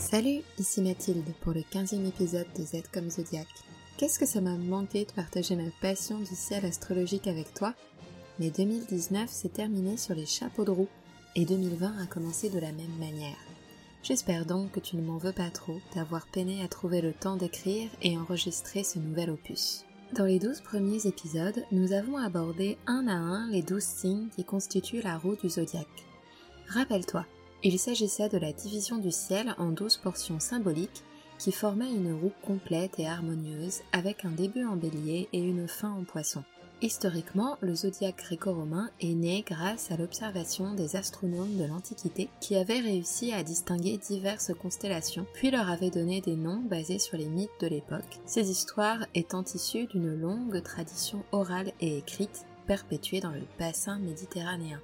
Salut, ici Mathilde pour le 15e épisode de Z comme Zodiac. Qu'est-ce que ça m'a manqué de partager ma passion du ciel astrologique avec toi? Mais 2019 s'est terminé sur les chapeaux de roue et 2020 a commencé de la même manière. J'espère donc que tu ne m'en veux pas trop d'avoir peiné à trouver le temps d'écrire et enregistrer ce nouvel opus. Dans les 12 premiers épisodes, nous avons abordé un à un les 12 signes qui constituent la roue du zodiaque. Rappelle-toi, il s'agissait de la division du ciel en 12 portions symboliques qui formaient une roue complète et harmonieuse avec un début en bélier et une fin en poisson. Historiquement, le zodiaque gréco-romain est né grâce à l'observation des astronomes de l'Antiquité qui avaient réussi à distinguer diverses constellations, puis leur avaient donné des noms basés sur les mythes de l'époque, ces histoires étant issues d'une longue tradition orale et écrite perpétuée dans le bassin méditerranéen.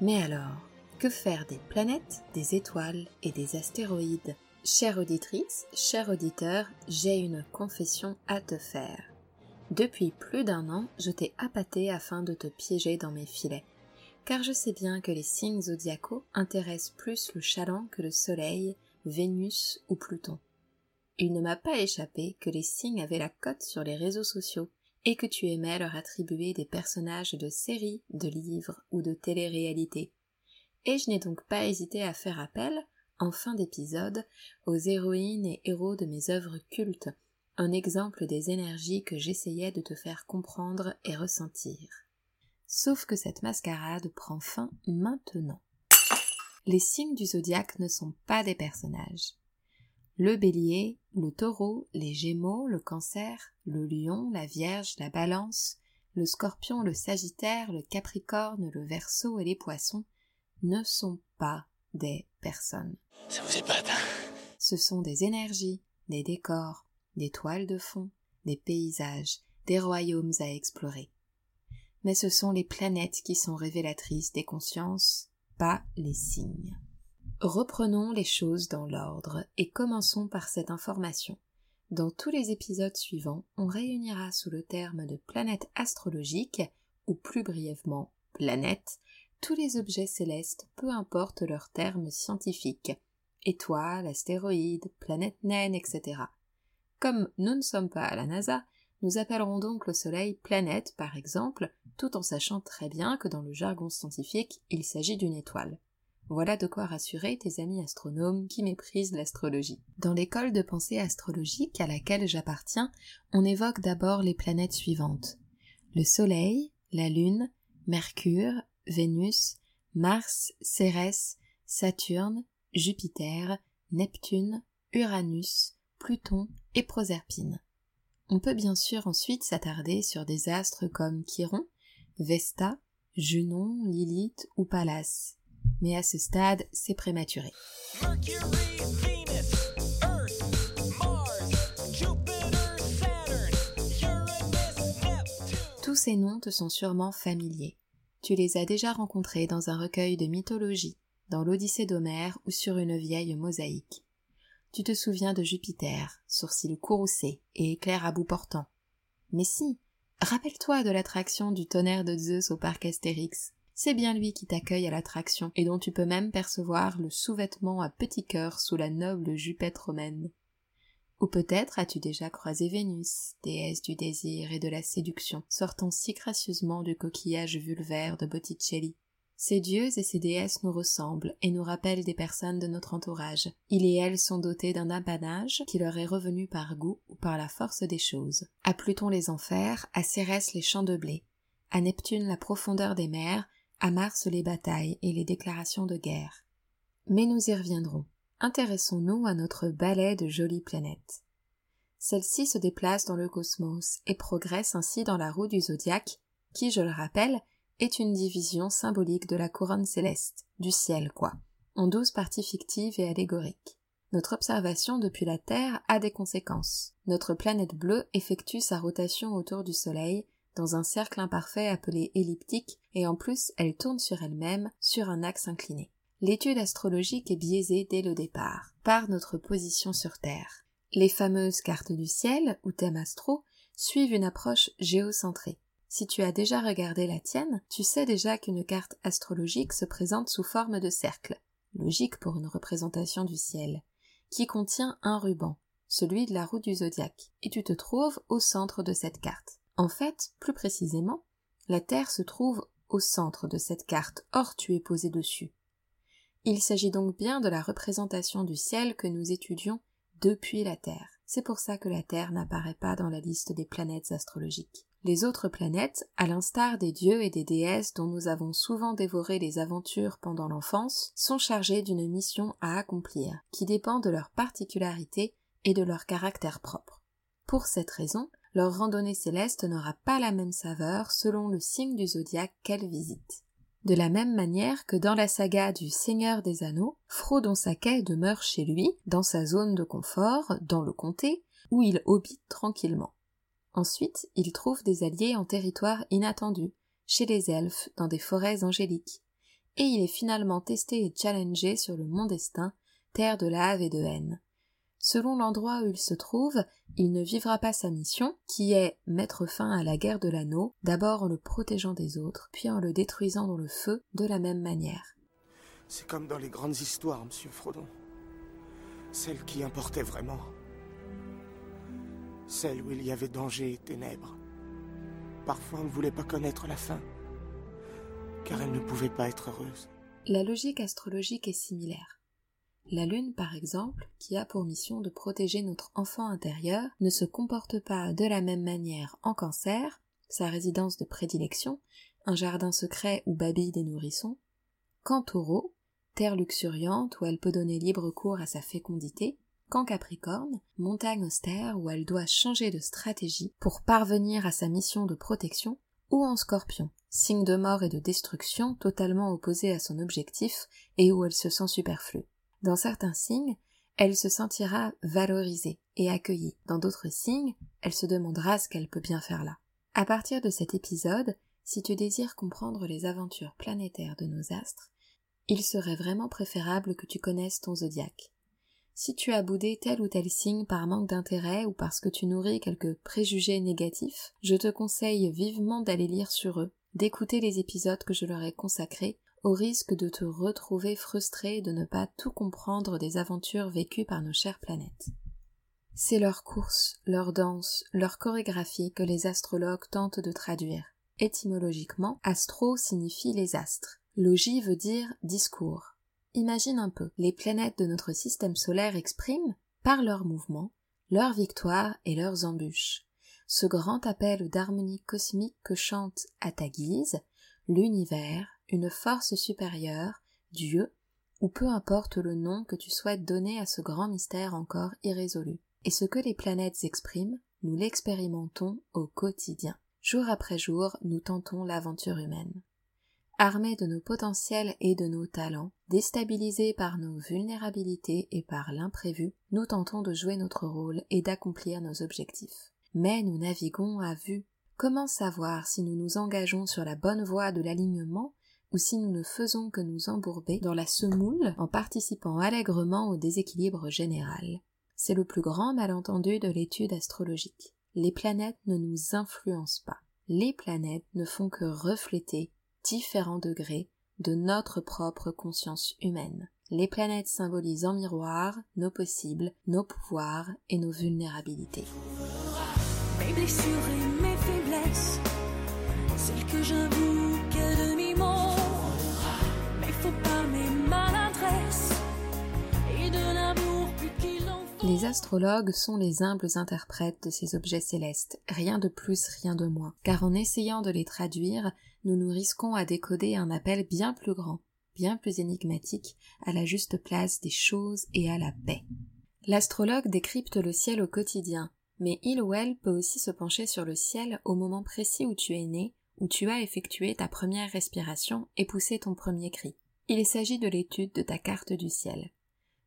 Mais alors, que faire des planètes, des étoiles et des astéroïdes? Chère auditrice, cher auditeur, j'ai une confession à te faire. Depuis plus d'un an, je t'ai appâté afin de te piéger dans mes filets, car je sais bien que les signes zodiacaux intéressent plus le chaland que le soleil, Vénus ou Pluton. Il ne m'a pas échappé que les signes avaient la cote sur les réseaux sociaux et que tu aimais leur attribuer des personnages de séries, de livres ou de télé-réalité. Et je n'ai donc pas hésité à faire appel, en fin d'épisode, aux héroïnes et héros de mes œuvres cultes un exemple des énergies que j'essayais de te faire comprendre et ressentir. Sauf que cette mascarade prend fin maintenant. Les signes du zodiaque ne sont pas des personnages. Le bélier, le taureau, les gémeaux, le cancer, le lion, la vierge, la balance, le scorpion, le sagittaire, le capricorne, le verso et les poissons ne sont pas des personnes. Ça vous épate, hein? Ce sont des énergies, des décors, des toiles de fond, des paysages, des royaumes à explorer. Mais ce sont les planètes qui sont révélatrices des consciences, pas les signes. Reprenons les choses dans l'ordre et commençons par cette information. Dans tous les épisodes suivants, on réunira sous le terme de planète astrologique, ou plus brièvement planète, tous les objets célestes, peu importe leur terme scientifique, étoiles, astéroïdes, planètes naines, etc. Comme nous ne sommes pas à la NASA, nous appellerons donc le Soleil planète, par exemple, tout en sachant très bien que dans le jargon scientifique, il s'agit d'une étoile. Voilà de quoi rassurer tes amis astronomes qui méprisent l'astrologie. Dans l'école de pensée astrologique à laquelle j'appartiens, on évoque d'abord les planètes suivantes. Le Soleil, la Lune, Mercure, Vénus, Mars, Cérès, Saturne, Jupiter, Neptune, Uranus, Pluton et Proserpine. On peut bien sûr ensuite s'attarder sur des astres comme Chiron, Vesta, Junon, Lilith ou Pallas. Mais à ce stade, c'est prématuré. Tous ces noms te sont sûrement familiers. Tu les as déjà rencontrés dans un recueil de mythologie, dans l'Odyssée d'Homère ou sur une vieille mosaïque tu te souviens de Jupiter, sourcils courroucés et éclair à bout portant. Mais si, rappelle-toi de l'attraction du tonnerre de Zeus au parc Astérix. C'est bien lui qui t'accueille à l'attraction et dont tu peux même percevoir le sous-vêtement à petit cœur sous la noble jupette romaine. Ou peut-être as-tu déjà croisé Vénus, déesse du désir et de la séduction, sortant si gracieusement du coquillage vulvaire de Botticelli. Ces dieux et ces déesses nous ressemblent et nous rappellent des personnes de notre entourage. Ils et elles sont dotés d'un apanage qui leur est revenu par goût ou par la force des choses. À Pluton les enfers, à Cérès les champs de blé, à Neptune la profondeur des mers, à Mars les batailles et les déclarations de guerre. Mais nous y reviendrons. Intéressons-nous à notre balai de jolies planètes. Celle-ci se déplace dans le cosmos et progresse ainsi dans la roue du zodiaque, qui, je le rappelle, est une division symbolique de la couronne céleste, du ciel quoi, en douze parties fictives et allégoriques. Notre observation depuis la Terre a des conséquences. Notre planète bleue effectue sa rotation autour du Soleil dans un cercle imparfait appelé elliptique et en plus elle tourne sur elle-même sur un axe incliné. L'étude astrologique est biaisée dès le départ, par notre position sur Terre. Les fameuses cartes du ciel, ou thèmes astro, suivent une approche géocentrée. Si tu as déjà regardé la tienne, tu sais déjà qu'une carte astrologique se présente sous forme de cercle, logique pour une représentation du ciel, qui contient un ruban, celui de la roue du zodiaque, et tu te trouves au centre de cette carte. En fait, plus précisément, la Terre se trouve au centre de cette carte, or tu es posé dessus. Il s'agit donc bien de la représentation du ciel que nous étudions depuis la Terre. C'est pour ça que la Terre n'apparaît pas dans la liste des planètes astrologiques. Les autres planètes, à l'instar des dieux et des déesses dont nous avons souvent dévoré les aventures pendant l'enfance, sont chargées d'une mission à accomplir, qui dépend de leur particularité et de leur caractère propre. Pour cette raison, leur randonnée céleste n'aura pas la même saveur selon le signe du zodiaque qu'elle visite. De la même manière que dans la saga du Seigneur des Anneaux, Frodon Saquet demeure chez lui, dans sa zone de confort, dans le comté, où il habite tranquillement. Ensuite, il trouve des alliés en territoire inattendu, chez les elfes, dans des forêts angéliques. Et il est finalement testé et challengé sur le mont Destin, terre de lave et de haine. Selon l'endroit où il se trouve, il ne vivra pas sa mission, qui est mettre fin à la guerre de l'anneau, d'abord en le protégeant des autres, puis en le détruisant dans le feu de la même manière. C'est comme dans les grandes histoires, monsieur Frodon. Celles qui importaient vraiment. Celles où il y avait danger et ténèbres. Parfois on ne voulait pas connaître la fin, car elle ne pouvait pas être heureuse. La logique astrologique est similaire. La Lune, par exemple, qui a pour mission de protéger notre enfant intérieur, ne se comporte pas de la même manière en cancer, sa résidence de prédilection, un jardin secret où babillent des nourrissons, qu'en taureau, terre luxuriante où elle peut donner libre cours à sa fécondité, qu'en Capricorne, montagne austère où elle doit changer de stratégie pour parvenir à sa mission de protection, ou en Scorpion, signe de mort et de destruction totalement opposé à son objectif et où elle se sent superflue. Dans certains signes, elle se sentira valorisée et accueillie. Dans d'autres signes, elle se demandera ce qu'elle peut bien faire là. À partir de cet épisode, si tu désires comprendre les aventures planétaires de nos astres, il serait vraiment préférable que tu connaisses ton zodiaque. Si tu as boudé tel ou tel signe par manque d'intérêt ou parce que tu nourris quelques préjugés négatifs, je te conseille vivement d'aller lire sur eux, d'écouter les épisodes que je leur ai consacrés au risque de te retrouver frustré de ne pas tout comprendre des aventures vécues par nos chères planètes. C'est leur course, leur danse, leur chorégraphie que les astrologues tentent de traduire. Étymologiquement, astro signifie les astres. Logis veut dire discours. Imagine un peu, les planètes de notre système solaire expriment, par leurs mouvements, leurs victoires et leurs embûches. Ce grand appel d'harmonie cosmique que chante à ta guise l'univers, une force supérieure, Dieu, ou peu importe le nom que tu souhaites donner à ce grand mystère encore irrésolu. Et ce que les planètes expriment, nous l'expérimentons au quotidien. Jour après jour, nous tentons l'aventure humaine. Armés de nos potentiels et de nos talents, déstabilisés par nos vulnérabilités et par l'imprévu, nous tentons de jouer notre rôle et d'accomplir nos objectifs. Mais nous naviguons à vue. Comment savoir si nous nous engageons sur la bonne voie de l'alignement ou si nous ne faisons que nous embourber dans la semoule en participant allègrement au déséquilibre général. C'est le plus grand malentendu de l'étude astrologique. Les planètes ne nous influencent pas. Les planètes ne font que refléter différents degrés de notre propre conscience humaine. Les planètes symbolisent en miroir nos possibles, nos pouvoirs et nos vulnérabilités. Les astrologues sont les humbles interprètes de ces objets célestes, rien de plus, rien de moins, car en essayant de les traduire, nous nous risquons à décoder un appel bien plus grand, bien plus énigmatique, à la juste place des choses et à la paix. L'astrologue décrypte le ciel au quotidien, mais il ou elle peut aussi se pencher sur le ciel au moment précis où tu es né, où tu as effectué ta première respiration et poussé ton premier cri. Il s'agit de l'étude de ta carte du ciel.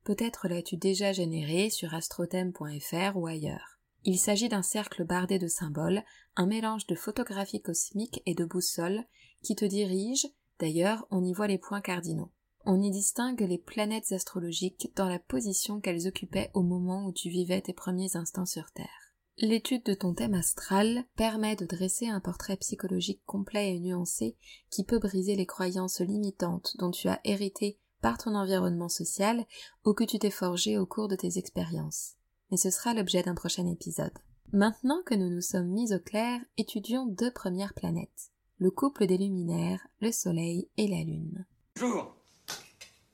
Peut-être l'as-tu déjà généré sur astrothème.fr ou ailleurs. Il s'agit d'un cercle bardé de symboles, un mélange de photographie cosmique et de boussole qui te dirige, d'ailleurs on y voit les points cardinaux. On y distingue les planètes astrologiques dans la position qu'elles occupaient au moment où tu vivais tes premiers instants sur Terre. L'étude de ton thème astral permet de dresser un portrait psychologique complet et nuancé qui peut briser les croyances limitantes dont tu as hérité par ton environnement social ou que tu t'es forgé au cours de tes expériences. Mais ce sera l'objet d'un prochain épisode. Maintenant que nous nous sommes mis au clair, étudions deux premières planètes. Le couple des luminaires, le Soleil et la Lune. Jour.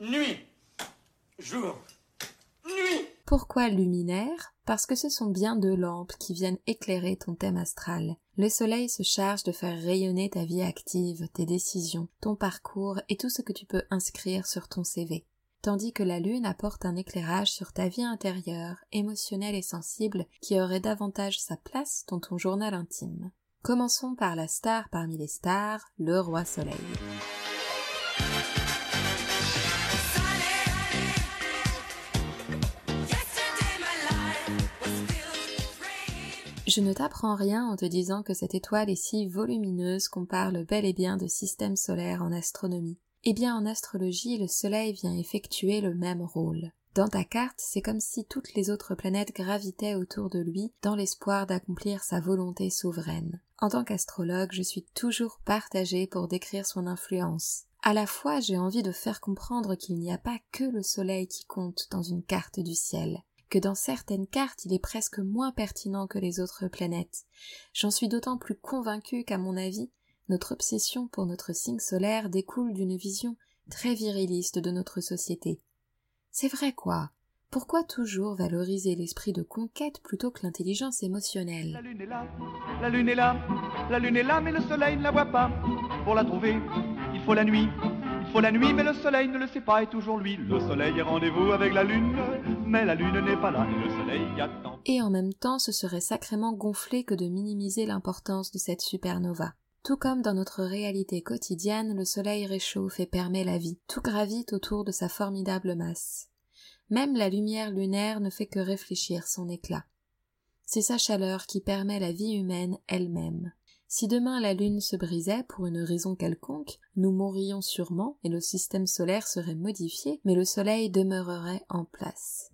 Nuit. Jour. Nuit. Pourquoi luminaires Parce que ce sont bien deux lampes qui viennent éclairer ton thème astral. Le soleil se charge de faire rayonner ta vie active, tes décisions, ton parcours et tout ce que tu peux inscrire sur ton CV. Tandis que la lune apporte un éclairage sur ta vie intérieure, émotionnelle et sensible qui aurait davantage sa place dans ton journal intime. Commençons par la star parmi les stars, le roi soleil. Je ne t'apprends rien en te disant que cette étoile est si volumineuse qu'on parle bel et bien de système solaire en astronomie. Eh bien en astrologie, le Soleil vient effectuer le même rôle. Dans ta carte, c'est comme si toutes les autres planètes gravitaient autour de lui dans l'espoir d'accomplir sa volonté souveraine. En tant qu'astrologue, je suis toujours partagée pour décrire son influence. À la fois, j'ai envie de faire comprendre qu'il n'y a pas que le Soleil qui compte dans une carte du ciel que dans certaines cartes il est presque moins pertinent que les autres planètes. J'en suis d'autant plus convaincue qu'à mon avis, notre obsession pour notre signe solaire découle d'une vision très viriliste de notre société. C'est vrai quoi? Pourquoi toujours valoriser l'esprit de conquête plutôt que l'intelligence émotionnelle? La lune est là, la lune est là, la lune est là, mais le soleil ne la voit pas. Pour la trouver, il faut la nuit, faut la nuit, mais le soleil ne le sait pas et toujours lui. Le soleil est rendez-vous avec la lune, mais la lune n'est pas là et le soleil attend. Et en même temps, ce serait sacrément gonflé que de minimiser l'importance de cette supernova. Tout comme dans notre réalité quotidienne, le soleil réchauffe et permet la vie. Tout gravite autour de sa formidable masse. Même la lumière lunaire ne fait que réfléchir son éclat. C'est sa chaleur qui permet la vie humaine elle-même. Si demain la Lune se brisait pour une raison quelconque, nous mourrions sûrement et le système solaire serait modifié, mais le Soleil demeurerait en place.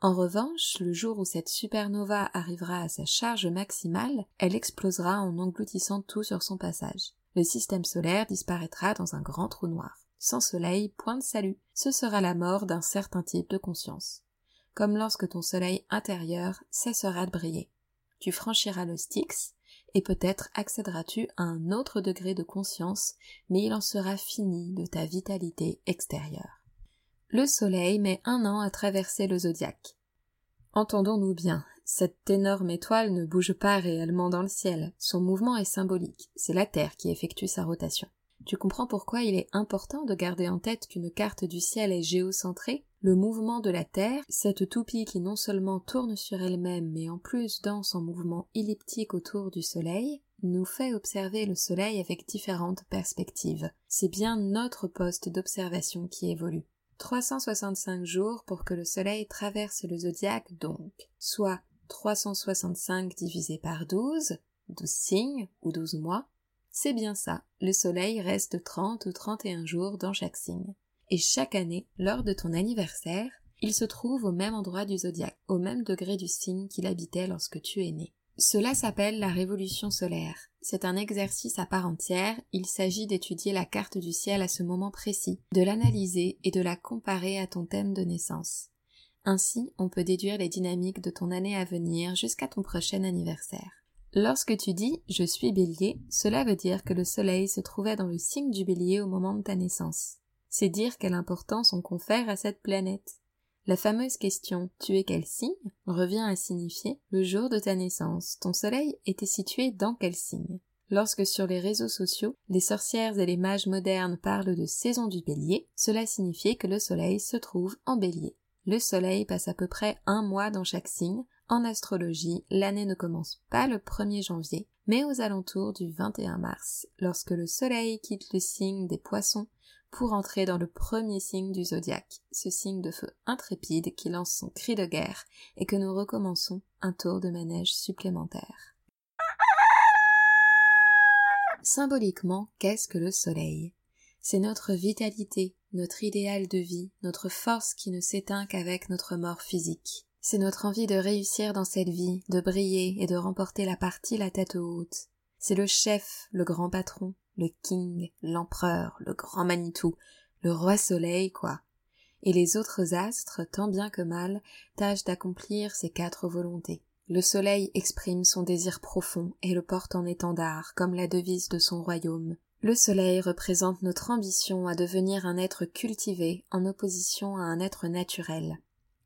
En revanche, le jour où cette supernova arrivera à sa charge maximale, elle explosera en engloutissant tout sur son passage. Le système solaire disparaîtra dans un grand trou noir. Sans soleil, point de salut. Ce sera la mort d'un certain type de conscience. Comme lorsque ton soleil intérieur cessera de briller. Tu franchiras le Styx, et peut-être accéderas-tu à un autre degré de conscience, mais il en sera fini de ta vitalité extérieure. Le Soleil met un an à traverser le zodiaque. Entendons-nous bien, cette énorme étoile ne bouge pas réellement dans le ciel, son mouvement est symbolique, c'est la Terre qui effectue sa rotation. Tu comprends pourquoi il est important de garder en tête qu'une carte du ciel est géocentrée? Le mouvement de la Terre, cette toupie qui non seulement tourne sur elle-même, mais en plus danse en mouvement elliptique autour du Soleil, nous fait observer le Soleil avec différentes perspectives. C'est bien notre poste d'observation qui évolue. 365 jours pour que le Soleil traverse le zodiaque donc, soit 365 divisé par 12, 12 signes ou 12 mois, c'est bien ça, le Soleil reste 30 ou 31 jours dans chaque signe et chaque année, lors de ton anniversaire, il se trouve au même endroit du zodiaque, au même degré du signe qu'il habitait lorsque tu es né. Cela s'appelle la révolution solaire. C'est un exercice à part entière, il s'agit d'étudier la carte du ciel à ce moment précis, de l'analyser et de la comparer à ton thème de naissance. Ainsi, on peut déduire les dynamiques de ton année à venir jusqu'à ton prochain anniversaire. Lorsque tu dis je suis bélier, cela veut dire que le soleil se trouvait dans le signe du bélier au moment de ta naissance c'est dire quelle importance on confère à cette planète. La fameuse question Tu es quel signe? revient à signifier le jour de ta naissance, ton soleil était situé dans quel signe. Lorsque sur les réseaux sociaux, les sorcières et les mages modernes parlent de saison du bélier, cela signifie que le soleil se trouve en bélier. Le soleil passe à peu près un mois dans chaque signe. En astrologie, l'année ne commence pas le 1er janvier, mais aux alentours du 21 mars, lorsque le soleil quitte le signe des poissons pour entrer dans le premier signe du zodiaque, ce signe de feu intrépide qui lance son cri de guerre et que nous recommençons un tour de manège supplémentaire. Symboliquement, qu'est-ce que le soleil? C'est notre vitalité, notre idéal de vie, notre force qui ne s'éteint qu'avec notre mort physique. C'est notre envie de réussir dans cette vie, de briller et de remporter la partie la tête haute. C'est le chef, le grand patron, le king, l'empereur, le grand Manitou, le roi soleil, quoi. et les autres astres, tant bien que mal, tâchent d'accomplir ces quatre volontés. Le soleil exprime son désir profond et le porte en étendard, comme la devise de son royaume. Le soleil représente notre ambition à devenir un être cultivé en opposition à un être naturel.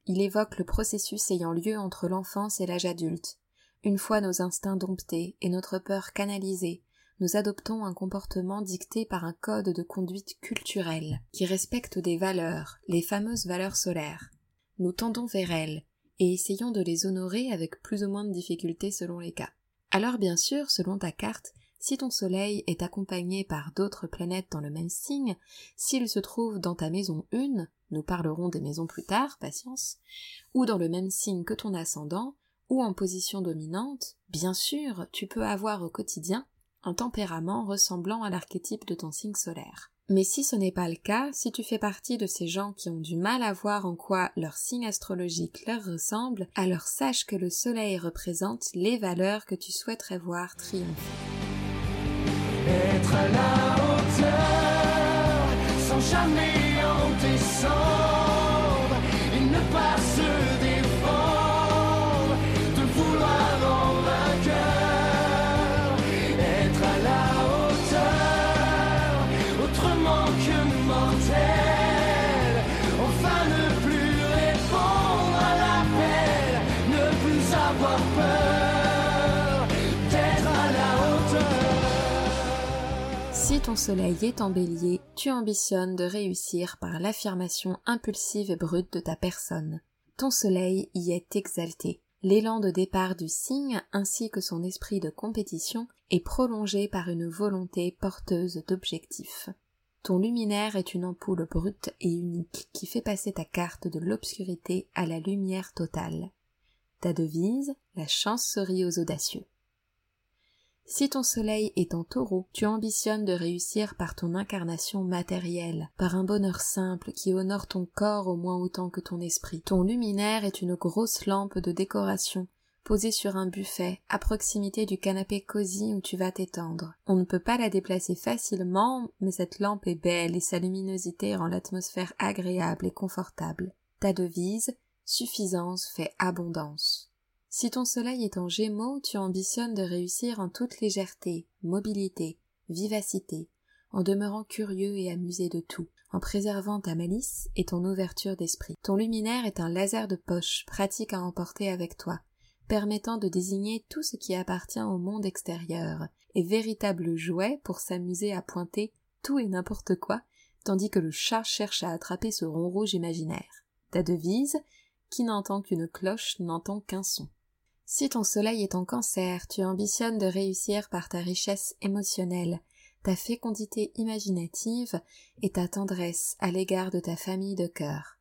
Il évoque le processus ayant lieu entre l'enfance et l'âge adulte. Une fois nos instincts domptés et notre peur canalisée, nous adoptons un comportement dicté par un code de conduite culturel qui respecte des valeurs, les fameuses valeurs solaires. Nous tendons vers elles et essayons de les honorer avec plus ou moins de difficultés selon les cas. Alors bien sûr, selon ta carte, si ton soleil est accompagné par d'autres planètes dans le même signe, s'il se trouve dans ta maison une, nous parlerons des maisons plus tard, patience, ou dans le même signe que ton ascendant, ou en position dominante, bien sûr, tu peux avoir au quotidien un tempérament ressemblant à l'archétype de ton signe solaire. Mais si ce n'est pas le cas, si tu fais partie de ces gens qui ont du mal à voir en quoi leur signe astrologique leur ressemble, alors sache que le soleil représente les valeurs que tu souhaiterais voir triompher. Être à la hauteur, sans en descendre, ton soleil est en bélier, tu ambitionnes de réussir par l'affirmation impulsive et brute de ta personne. Ton soleil y est exalté. L'élan de départ du signe ainsi que son esprit de compétition est prolongé par une volonté porteuse d'objectifs. Ton luminaire est une ampoule brute et unique qui fait passer ta carte de l'obscurité à la lumière totale. Ta devise, la chance sourit aux audacieux. Si ton soleil est en taureau, tu ambitionnes de réussir par ton incarnation matérielle, par un bonheur simple qui honore ton corps au moins autant que ton esprit. Ton luminaire est une grosse lampe de décoration, posée sur un buffet, à proximité du canapé cosy où tu vas t'étendre. On ne peut pas la déplacer facilement, mais cette lampe est belle et sa luminosité rend l'atmosphère agréable et confortable. Ta devise, suffisance fait abondance. Si ton soleil est en gémeaux, tu ambitionnes de réussir en toute légèreté, mobilité, vivacité, en demeurant curieux et amusé de tout, en préservant ta malice et ton ouverture d'esprit. Ton luminaire est un laser de poche, pratique à emporter avec toi, permettant de désigner tout ce qui appartient au monde extérieur, et véritable jouet pour s'amuser à pointer tout et n'importe quoi, tandis que le chat cherche à attraper ce rond rouge imaginaire. Ta devise, qui n'entend qu'une cloche n'entend qu'un son. Si ton soleil est en cancer, tu ambitionnes de réussir par ta richesse émotionnelle, ta fécondité imaginative et ta tendresse à l'égard de ta famille de cœur.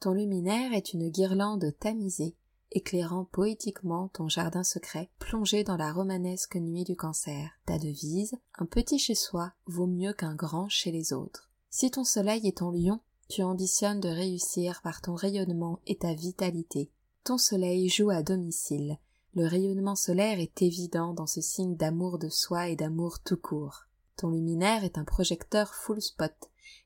Ton luminaire est une guirlande tamisée, éclairant poétiquement ton jardin secret, plongé dans la romanesque nuit du cancer. Ta devise, un petit chez soi vaut mieux qu'un grand chez les autres. Si ton soleil est en lion, tu ambitionnes de réussir par ton rayonnement et ta vitalité. Ton soleil joue à domicile. Le rayonnement solaire est évident dans ce signe d'amour de soi et d'amour tout court. Ton luminaire est un projecteur full spot,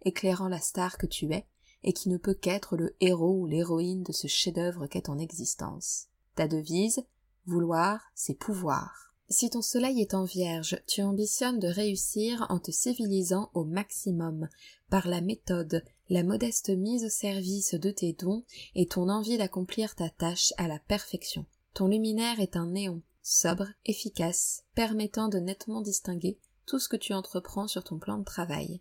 éclairant la star que tu es, et qui ne peut qu'être le héros ou l'héroïne de ce chef-d'œuvre qu'est ton existence. Ta devise, vouloir, c'est pouvoir. Si ton soleil est en vierge, tu ambitionnes de réussir en te civilisant au maximum, par la méthode, la modeste mise au service de tes dons et ton envie d'accomplir ta tâche à la perfection. Ton luminaire est un néon, sobre, efficace, permettant de nettement distinguer tout ce que tu entreprends sur ton plan de travail.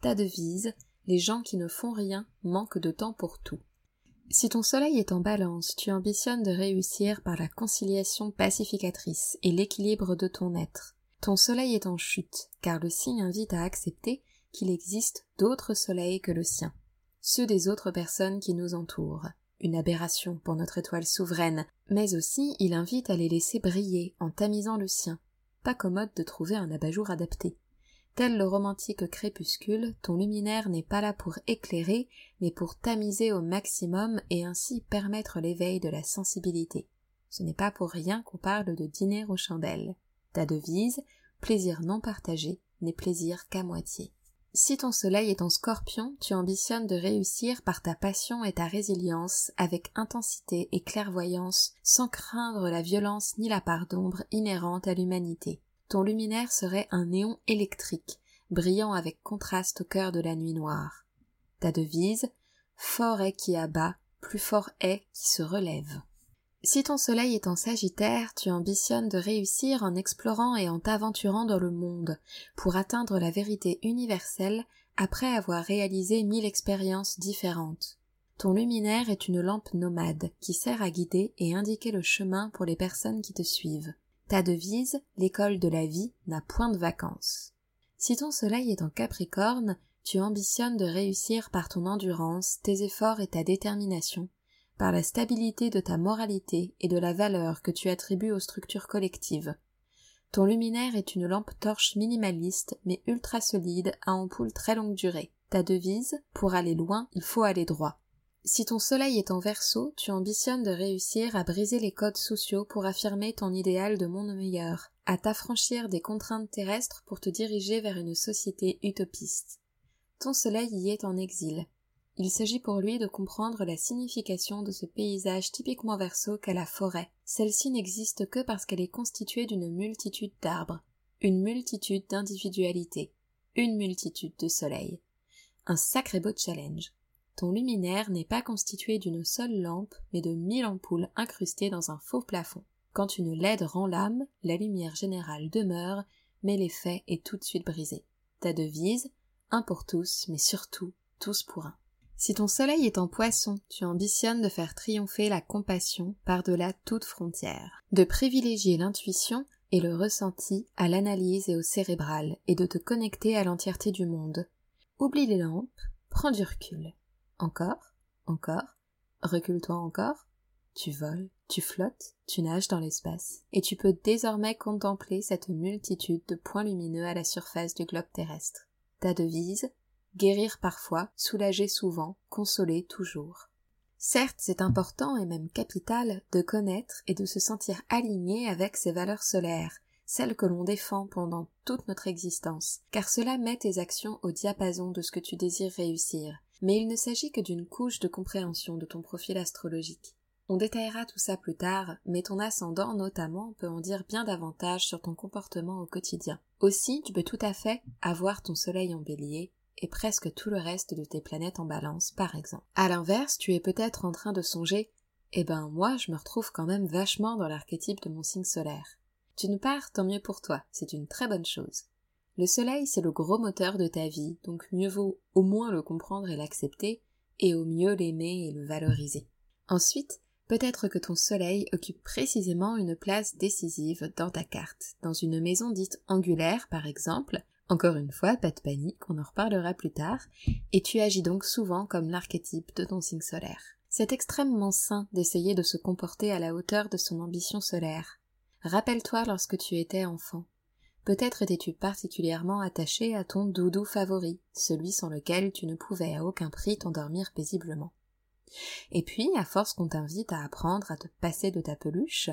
Ta devise, les gens qui ne font rien manquent de temps pour tout. Si ton soleil est en balance, tu ambitionnes de réussir par la conciliation pacificatrice et l'équilibre de ton être. Ton soleil est en chute, car le signe invite à accepter qu'il existe d'autres soleils que le sien, ceux des autres personnes qui nous entourent. Une aberration pour notre étoile souveraine, mais aussi il invite à les laisser briller en tamisant le sien. Pas commode de trouver un abat-jour adapté. Tel le romantique crépuscule, ton luminaire n'est pas là pour éclairer, mais pour tamiser au maximum et ainsi permettre l'éveil de la sensibilité. Ce n'est pas pour rien qu'on parle de dîner aux chandelles. Ta devise, plaisir non partagé, n'est plaisir qu'à moitié. Si ton soleil est en scorpion, tu ambitionnes de réussir par ta passion et ta résilience avec intensité et clairvoyance sans craindre la violence ni la part d'ombre inhérente à l'humanité. Ton luminaire serait un néon électrique, brillant avec contraste au cœur de la nuit noire. Ta devise, fort est qui abat, plus fort est qui se relève. Si ton soleil est en Sagittaire, tu ambitionnes de réussir en explorant et en t'aventurant dans le monde, pour atteindre la vérité universelle après avoir réalisé mille expériences différentes. Ton luminaire est une lampe nomade qui sert à guider et indiquer le chemin pour les personnes qui te suivent. Ta devise, l'école de la vie, n'a point de vacances. Si ton soleil est en Capricorne, tu ambitionnes de réussir par ton endurance, tes efforts et ta détermination, par la stabilité de ta moralité et de la valeur que tu attribues aux structures collectives. Ton luminaire est une lampe torche minimaliste mais ultra solide à ampoule très longue durée. Ta devise, pour aller loin, il faut aller droit. Si ton soleil est en verso, tu ambitionnes de réussir à briser les codes sociaux pour affirmer ton idéal de monde meilleur, à t'affranchir des contraintes terrestres pour te diriger vers une société utopiste. Ton soleil y est en exil. Il s'agit pour lui de comprendre la signification de ce paysage typiquement verso qu'est la forêt. Celle-ci n'existe que parce qu'elle est constituée d'une multitude d'arbres, une multitude d'individualités, une multitude de soleils. Un sacré beau challenge. Ton luminaire n'est pas constitué d'une seule lampe, mais de mille ampoules incrustées dans un faux plafond. Quand une LED rend l'âme, la lumière générale demeure, mais l'effet est tout de suite brisé. Ta devise, un pour tous, mais surtout tous pour un. Si ton soleil est en poisson, tu ambitionnes de faire triompher la compassion par-delà toute frontière, de privilégier l'intuition et le ressenti à l'analyse et au cérébral, et de te connecter à l'entièreté du monde. Oublie les lampes, prends du recul. Encore, encore, recule-toi encore. Tu voles, tu flottes, tu nages dans l'espace, et tu peux désormais contempler cette multitude de points lumineux à la surface du globe terrestre. Ta devise, guérir parfois, soulager souvent, consoler toujours. Certes, c'est important et même capital de connaître et de se sentir aligné avec ces valeurs solaires, celles que l'on défend pendant toute notre existence, car cela met tes actions au diapason de ce que tu désires réussir. Mais il ne s'agit que d'une couche de compréhension de ton profil astrologique. On détaillera tout ça plus tard, mais ton ascendant notamment peut en dire bien davantage sur ton comportement au quotidien. Aussi, tu peux tout à fait avoir ton soleil en bélier, et presque tout le reste de tes planètes en balance, par exemple. À l'inverse, tu es peut-être en train de songer Eh ben, moi, je me retrouve quand même vachement dans l'archétype de mon signe solaire. D'une part, tant mieux pour toi, c'est une très bonne chose. Le soleil, c'est le gros moteur de ta vie, donc mieux vaut au moins le comprendre et l'accepter, et au mieux l'aimer et le valoriser. Ensuite, peut-être que ton soleil occupe précisément une place décisive dans ta carte, dans une maison dite angulaire par exemple, encore une fois, pas de panique, on en reparlera plus tard, et tu agis donc souvent comme l'archétype de ton signe solaire. C'est extrêmement sain d'essayer de se comporter à la hauteur de son ambition solaire. Rappelle-toi lorsque tu étais enfant. Peut-être étais-tu particulièrement attaché à ton doudou favori, celui sans lequel tu ne pouvais à aucun prix t'endormir paisiblement. Et puis, à force qu'on t'invite à apprendre à te passer de ta peluche,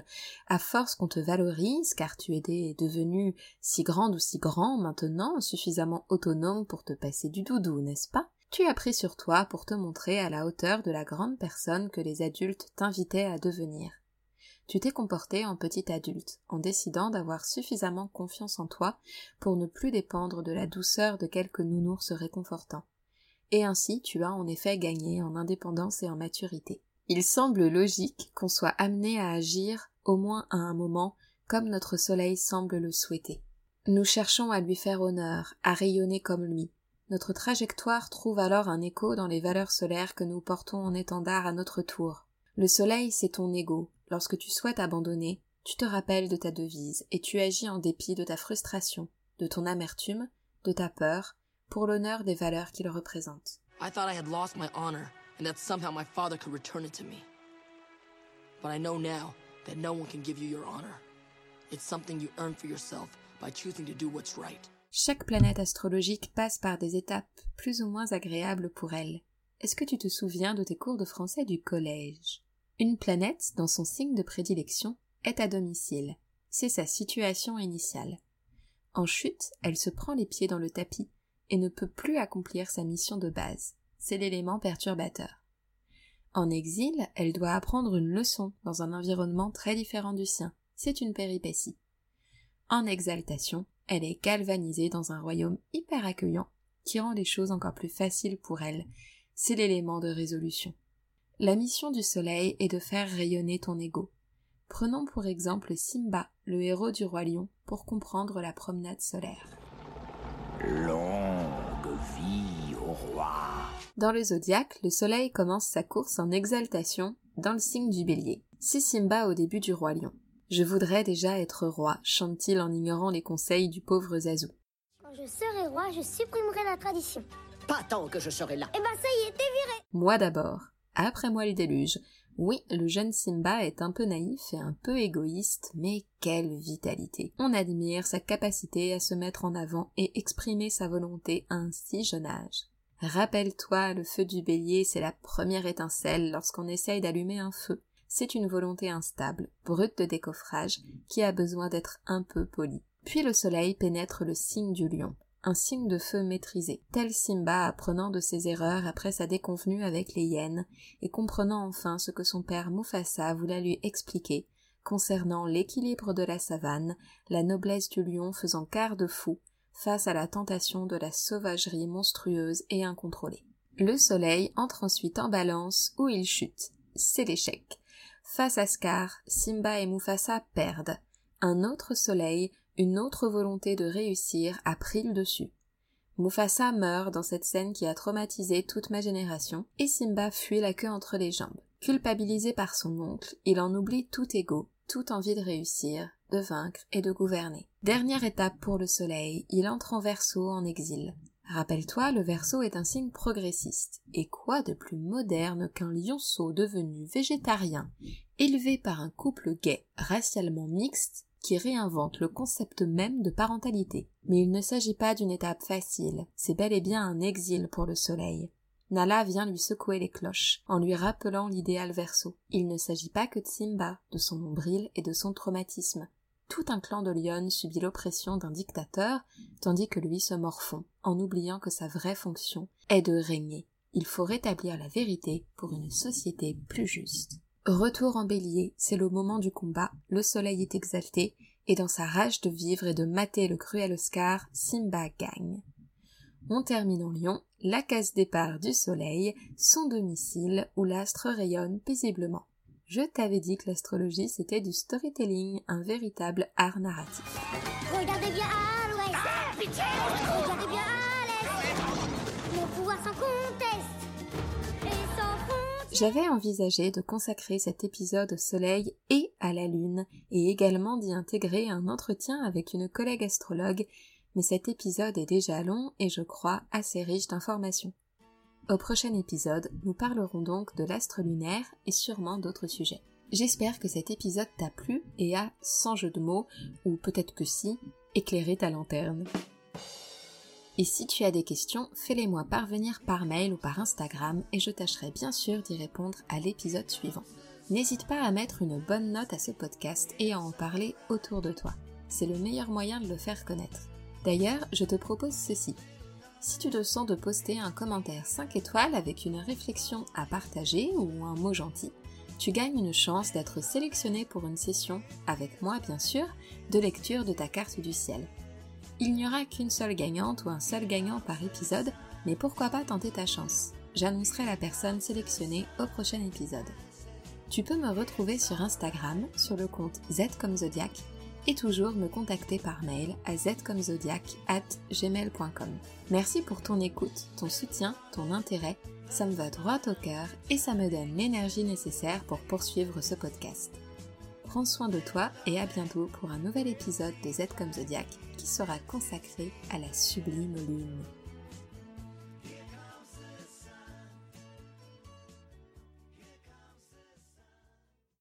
à force qu'on te valorise, car tu étais devenu si grande ou si grand maintenant, suffisamment autonome pour te passer du doudou, n'est-ce pas? Tu as pris sur toi pour te montrer à la hauteur de la grande personne que les adultes t'invitaient à devenir. Tu t'es comporté en petit adulte, en décidant d'avoir suffisamment confiance en toi pour ne plus dépendre de la douceur de quelques nounours réconfortants et ainsi tu as en effet gagné en indépendance et en maturité. Il semble logique qu'on soit amené à agir au moins à un moment comme notre soleil semble le souhaiter. Nous cherchons à lui faire honneur, à rayonner comme lui. Notre trajectoire trouve alors un écho dans les valeurs solaires que nous portons en étendard à notre tour. Le soleil, c'est ton ego. Lorsque tu souhaites abandonner, tu te rappelles de ta devise et tu agis en dépit de ta frustration, de ton amertume, de ta peur, pour l'honneur des valeurs qu'il représente. I thought I had lost my honor and that somehow my father could return it to me. But I know now that no one can give you your honor. It's something you earn for yourself by choosing to do what's right. Chaque planète astrologique passe par des étapes plus ou moins agréables pour elle. Est-ce que tu te souviens de tes cours de français du collège? Une planète, dans son signe de prédilection, est à domicile. C'est sa situation initiale. En chute, elle se prend les pieds dans le tapis et ne peut plus accomplir sa mission de base. C'est l'élément perturbateur. En exil, elle doit apprendre une leçon dans un environnement très différent du sien. C'est une péripétie. En exaltation, elle est galvanisée dans un royaume hyper accueillant qui rend les choses encore plus faciles pour elle. C'est l'élément de résolution. La mission du soleil est de faire rayonner ton ego. Prenons pour exemple Simba, le héros du roi lion, pour comprendre la promenade solaire. Vie au roi. Dans le zodiaque, le soleil commence sa course en exaltation dans le signe du bélier. C'est Simba au début du roi lion. Je voudrais déjà être roi, chante-t-il en ignorant les conseils du pauvre Zazou. Quand je serai roi, je supprimerai la tradition. Pas tant que je serai là. Eh ben ça y est, t'es viré Moi d'abord. Après moi le déluge. Oui, le jeune Simba est un peu naïf et un peu égoïste, mais quelle vitalité. On admire sa capacité à se mettre en avant et exprimer sa volonté à un si jeune âge. Rappelle-toi, le feu du bélier, c'est la première étincelle lorsqu'on essaye d'allumer un feu. C'est une volonté instable, brute de décoffrage, qui a besoin d'être un peu polie. Puis le soleil pénètre le signe du lion un signe de feu maîtrisé, tel Simba apprenant de ses erreurs après sa déconvenue avec les hyènes, et comprenant enfin ce que son père Mufasa voulait lui expliquer concernant l'équilibre de la savane, la noblesse du lion faisant quart de fou face à la tentation de la sauvagerie monstrueuse et incontrôlée. Le soleil entre ensuite en balance où il chute. C'est l'échec. Face à Scar, Simba et Mufasa perdent. Un autre soleil une autre volonté de réussir a pris le dessus. Mufasa meurt dans cette scène qui a traumatisé toute ma génération, et Simba fuit la queue entre les jambes. Culpabilisé par son oncle, il en oublie tout ego, toute envie de réussir, de vaincre et de gouverner. Dernière étape pour le soleil, il entre en verso en exil. Rappelle-toi, le verso est un signe progressiste. Et quoi de plus moderne qu'un lionceau devenu végétarien, élevé par un couple gay, racialement mixte, qui réinvente le concept même de parentalité. Mais il ne s'agit pas d'une étape facile, c'est bel et bien un exil pour le soleil. Nala vient lui secouer les cloches, en lui rappelant l'idéal verso. Il ne s'agit pas que de Simba, de son nombril et de son traumatisme. Tout un clan de lionnes subit l'oppression d'un dictateur, tandis que lui se morfond, en oubliant que sa vraie fonction est de régner. Il faut rétablir la vérité pour une société plus juste. Retour en bélier, c'est le moment du combat, le soleil est exalté, et dans sa rage de vivre et de mater le cruel Oscar, Simba gagne. On termine en lion, la case départ du soleil, son domicile où l'astre rayonne paisiblement. Je t'avais dit que l'astrologie c'était du storytelling, un véritable art narratif. Regardez bien à l'ouest Regardez J'avais envisagé de consacrer cet épisode au soleil et à la lune, et également d'y intégrer un entretien avec une collègue astrologue, mais cet épisode est déjà long et je crois assez riche d'informations. Au prochain épisode, nous parlerons donc de l'astre lunaire et sûrement d'autres sujets. J'espère que cet épisode t'a plu et a, sans jeu de mots, ou peut-être que si, éclairé ta lanterne. Et si tu as des questions, fais-les-moi parvenir par mail ou par Instagram et je tâcherai bien sûr d'y répondre à l'épisode suivant. N'hésite pas à mettre une bonne note à ce podcast et à en parler autour de toi. C'est le meilleur moyen de le faire connaître. D'ailleurs, je te propose ceci. Si tu te sens de poster un commentaire 5 étoiles avec une réflexion à partager ou un mot gentil, tu gagnes une chance d'être sélectionné pour une session, avec moi bien sûr, de lecture de ta carte du ciel. Il n'y aura qu'une seule gagnante ou un seul gagnant par épisode, mais pourquoi pas tenter ta chance J'annoncerai la personne sélectionnée au prochain épisode. Tu peux me retrouver sur Instagram sur le compte Z comme Zodiac et toujours me contacter par mail à zcomzodiac@gmail.com. Merci pour ton écoute, ton soutien, ton intérêt. Ça me va droit au cœur et ça me donne l'énergie nécessaire pour poursuivre ce podcast. Prends soin de toi et à bientôt pour un nouvel épisode de Z comme Zodiac sera consacré à la sublime lune.